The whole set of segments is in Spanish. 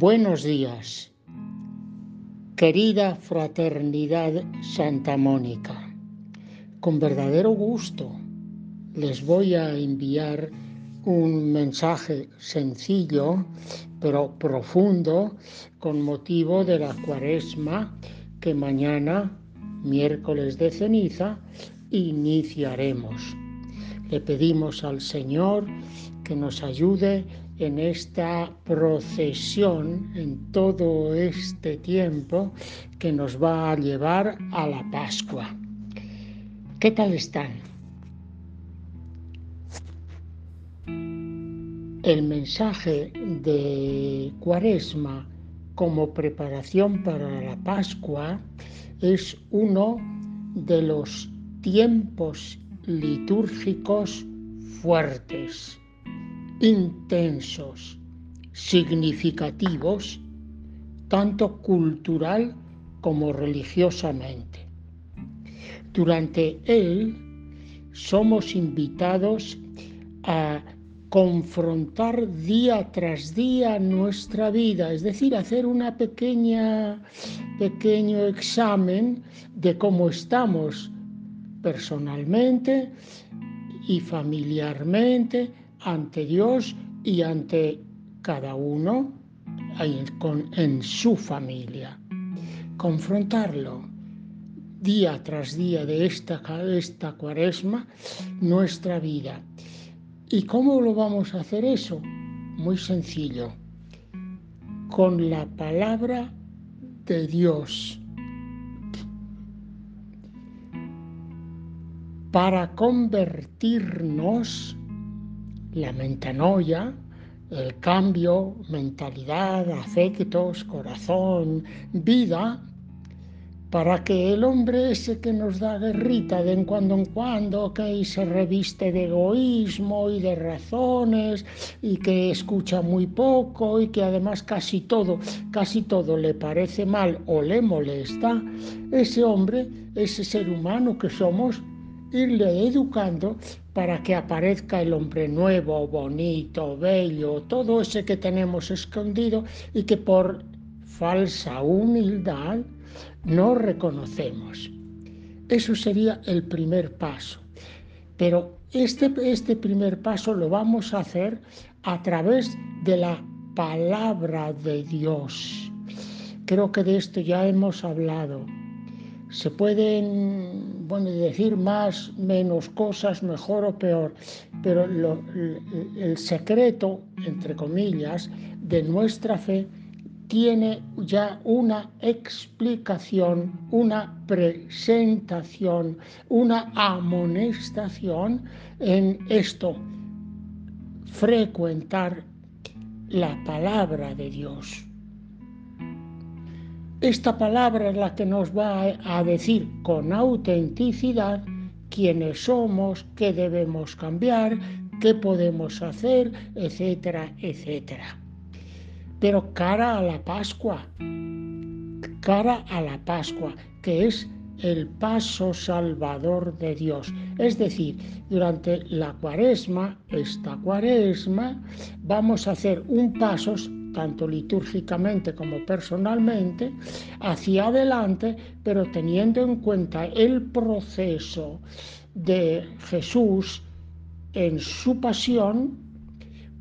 Buenos días, querida fraternidad Santa Mónica. Con verdadero gusto les voy a enviar un mensaje sencillo pero profundo con motivo de la cuaresma que mañana, miércoles de ceniza, iniciaremos. Le pedimos al Señor que nos ayude en esta procesión, en todo este tiempo que nos va a llevar a la Pascua. ¿Qué tal están? El mensaje de Cuaresma como preparación para la Pascua es uno de los tiempos litúrgicos fuertes intensos, significativos, tanto cultural como religiosamente. Durante él somos invitados a confrontar día tras día nuestra vida, es decir, hacer una pequeña pequeño examen de cómo estamos personalmente y familiarmente ante Dios y ante cada uno en su familia. Confrontarlo día tras día de esta, esta cuaresma, nuestra vida. ¿Y cómo lo vamos a hacer eso? Muy sencillo, con la palabra de Dios. Para convertirnos la mentanoia, el cambio, mentalidad, afectos, corazón, vida, para que el hombre ese que nos da guerrita de en cuando en cuando, que se reviste de egoísmo y de razones y que escucha muy poco y que además casi todo, casi todo le parece mal o le molesta, ese hombre, ese ser humano que somos, irle educando para que aparezca el hombre nuevo, bonito, bello, todo ese que tenemos escondido y que por falsa humildad no reconocemos. Eso sería el primer paso. Pero este, este primer paso lo vamos a hacer a través de la palabra de Dios. Creo que de esto ya hemos hablado. Se pueden bueno, decir más, menos cosas, mejor o peor, pero el secreto, entre comillas, de nuestra fe tiene ya una explicación, una presentación, una amonestación en esto, frecuentar la palabra de Dios. Esta palabra es la que nos va a decir con autenticidad quiénes somos, qué debemos cambiar, qué podemos hacer, etcétera, etcétera. Pero cara a la Pascua, cara a la Pascua, que es el paso salvador de Dios. Es decir, durante la cuaresma, esta cuaresma, vamos a hacer un paso tanto litúrgicamente como personalmente, hacia adelante, pero teniendo en cuenta el proceso de Jesús en su pasión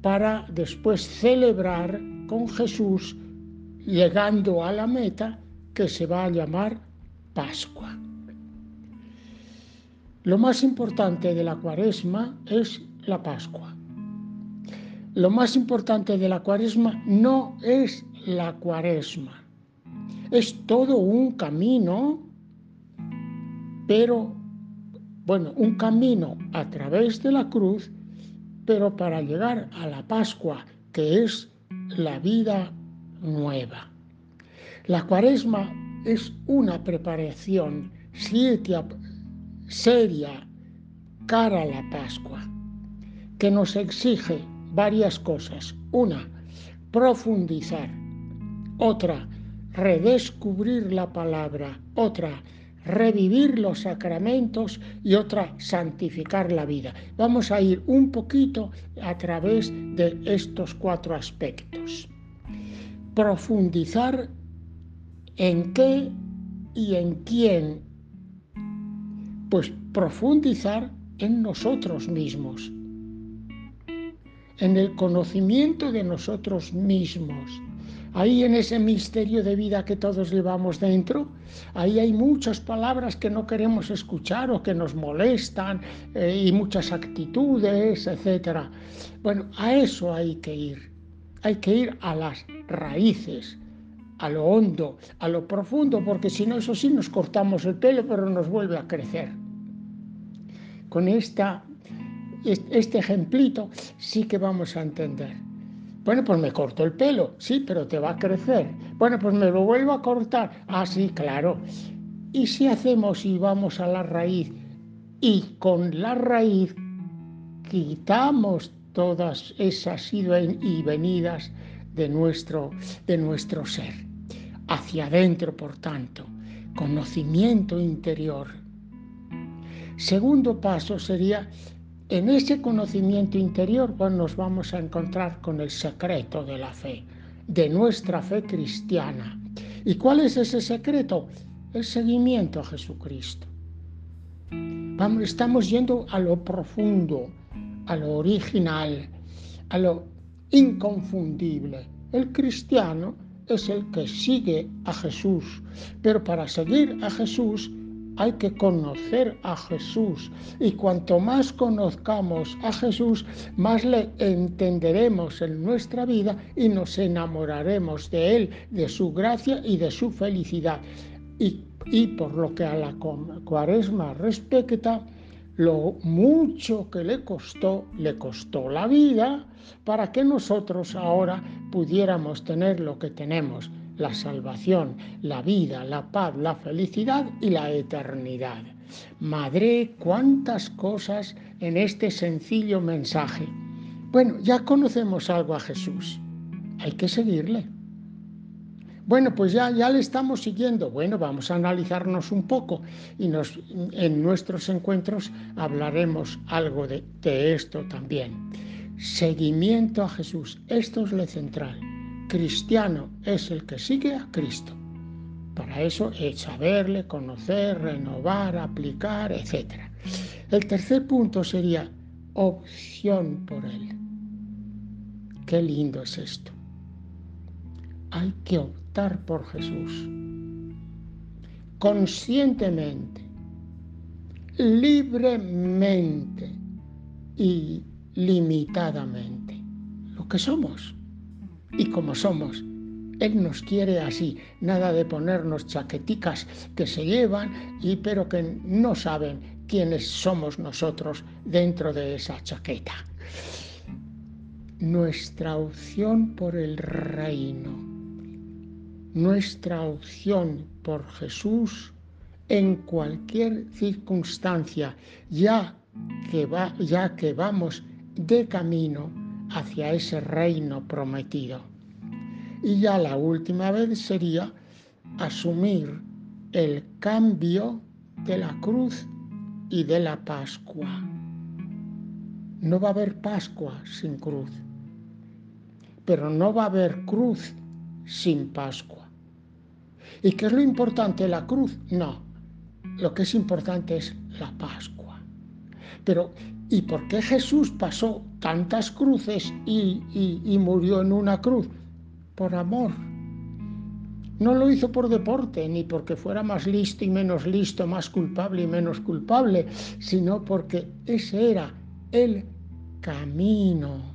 para después celebrar con Jesús llegando a la meta que se va a llamar Pascua. Lo más importante de la cuaresma es la Pascua. Lo más importante de la cuaresma no es la cuaresma, es todo un camino, pero, bueno, un camino a través de la cruz, pero para llegar a la Pascua, que es la vida nueva. La cuaresma es una preparación seria cara a la Pascua, que nos exige varias cosas. Una, profundizar. Otra, redescubrir la palabra. Otra, revivir los sacramentos y otra, santificar la vida. Vamos a ir un poquito a través de estos cuatro aspectos. profundizar en qué y en quién. Pues profundizar en nosotros mismos, en el conocimiento de nosotros mismos. Ahí en ese misterio de vida que todos llevamos dentro, ahí hay muchas palabras que no queremos escuchar o que nos molestan eh, y muchas actitudes, etc. Bueno, a eso hay que ir. Hay que ir a las raíces, a lo hondo, a lo profundo, porque si no, eso sí nos cortamos el pelo, pero nos vuelve a crecer. Con esta, este ejemplito sí que vamos a entender. Bueno, pues me corto el pelo, sí, pero te va a crecer. Bueno, pues me lo vuelvo a cortar. Ah, sí, claro. ¿Y si hacemos y vamos a la raíz y con la raíz quitamos todas esas y venidas de nuestro, de nuestro ser? Hacia adentro, por tanto, conocimiento interior. Segundo paso sería en ese conocimiento interior nos vamos a encontrar con el secreto de la fe, de nuestra fe cristiana. ¿Y cuál es ese secreto? El seguimiento a Jesucristo. Vamos, estamos yendo a lo profundo, a lo original, a lo inconfundible. El cristiano es el que sigue a Jesús, pero para seguir a Jesús hay que conocer a Jesús. Y cuanto más conozcamos a Jesús, más le entenderemos en nuestra vida y nos enamoraremos de Él, de su gracia y de su felicidad. Y, por lo que a la cuaresma respecta, lo mucho que le costó, le costó la vida para que nosotros ahora pudiéramos tener lo que tenemos la salvación, la vida, la paz, la felicidad y la eternidad. Madre, cuántas cosas en este sencillo mensaje. Bueno, ya conocemos algo a Jesús. Hay que seguirle. Bueno, pues ya, ya le estamos siguiendo. Bueno, vamos a analizarnos un poco y nos, en nuestros encuentros hablaremos algo de, de esto también. Seguimiento a Jesús. Esto es lo central cristiano es el que sigue a Cristo. Para eso es saberle, conocer, renovar, aplicar, etc. El tercer punto sería opción por él. Qué lindo es esto. Hay que optar por Jesús. Conscientemente, libremente y limitadamente. Lo que somos y como somos. Él nos quiere así, nada de ponernos chaqueticas que se llevan y pero que no saben quiénes somos nosotros dentro de esa chaqueta. Nuestra opción por el reino, nuestra opción por Jesús en cualquier circunstancia, ya que, va, ya que vamos de camino hacia ese reino prometido. Y ya la última vez sería asumir el cambio de la cruz y de la Pascua. No va a haber Pascua sin cruz, pero no va a haber cruz sin Pascua. ¿Y qué es lo importante? ¿La cruz? No. Lo que es importante es la Pascua. Pero ¿Y por qué Jesús pasó tantas cruces y, murió en una cruz? Por amor. No lo hizo por deporte, ni porque fuera más listo y menos listo, más culpable y menos culpable, sino porque ese era el camino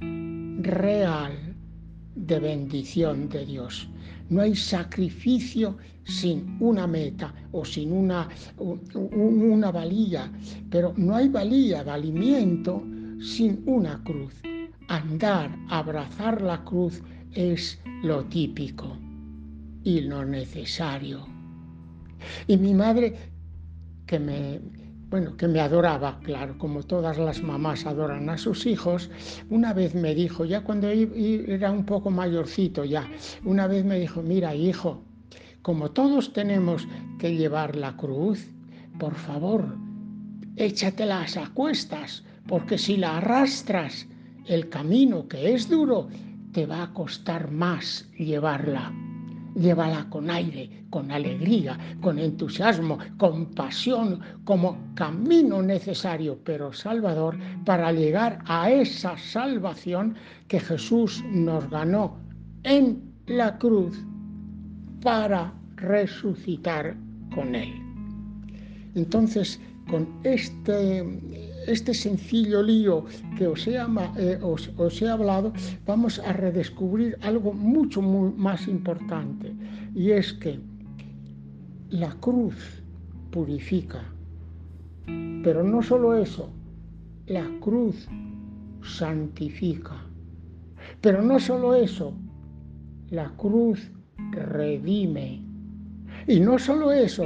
real de bendición de Dios. No hay sacrificio sin una meta o sin una, una valía, pero no hay valía, valimiento sin una cruz. Andar, abrazar la cruz es lo típico y lo necesario. Y mi madre, que me, bueno, que me adoraba, claro, como todas las mamás adoran a sus hijos, una vez me dijo, ya cuando era un poco mayorcito ya, una vez me dijo, mira hijo, como todos tenemos que llevar la cruz, por favor, échatelas a cuestas, porque si la arrastras el camino que es duro, te va a costar más llevarla. Llévala con aire, con alegría, con entusiasmo, con pasión, como camino necesario, pero salvador, para llegar a esa salvación que Jesús nos ganó en la cruz para resucitar con Él. Entonces, con este, este sencillo lío que os he, eh, os, he, hablado, vamos a redescubrir algo mucho más importante, y es que la cruz purifica, pero no solo eso, la cruz santifica, pero no solo eso, la cruz redime, y no solo eso,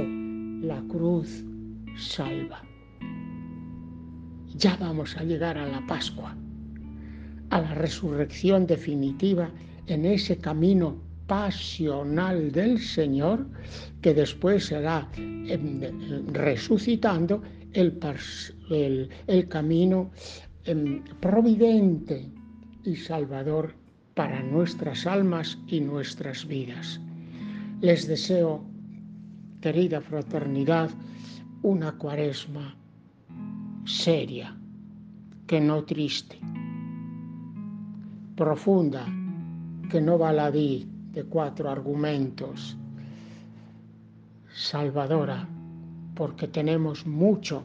la cruz salva. Ya vamos a llegar a la Pascua, a la resurrección definitiva en ese camino pasional del Señor que después será em, resucitando el, el, camino em, providente y salvador para nuestras almas y nuestras vidas. Les deseo, querida fraternidad, una cuaresma seria, que no triste, profunda, que no baladí de cuatro argumentos, salvadora, porque tenemos mucho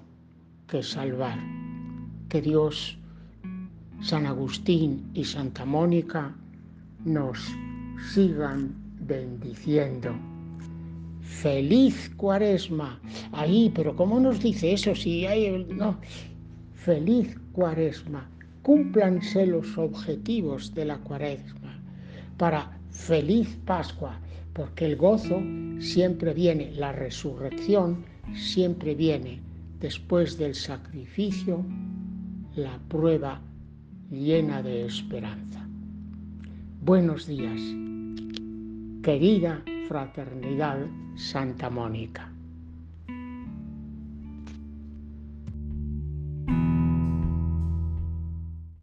que salvar. Que Dios, San Agustín y Santa Mónica nos sigan bendiciendo. Feliz cuaresma. Ahí, pero ¿cómo nos dice eso? Si hay. No. Feliz cuaresma. Cúmplanse los objetivos de la cuaresma para feliz Pascua, porque el gozo siempre viene, la resurrección siempre viene después del sacrificio, la prueba llena de esperanza. Buenos días, querida fraternidad Santa Mónica.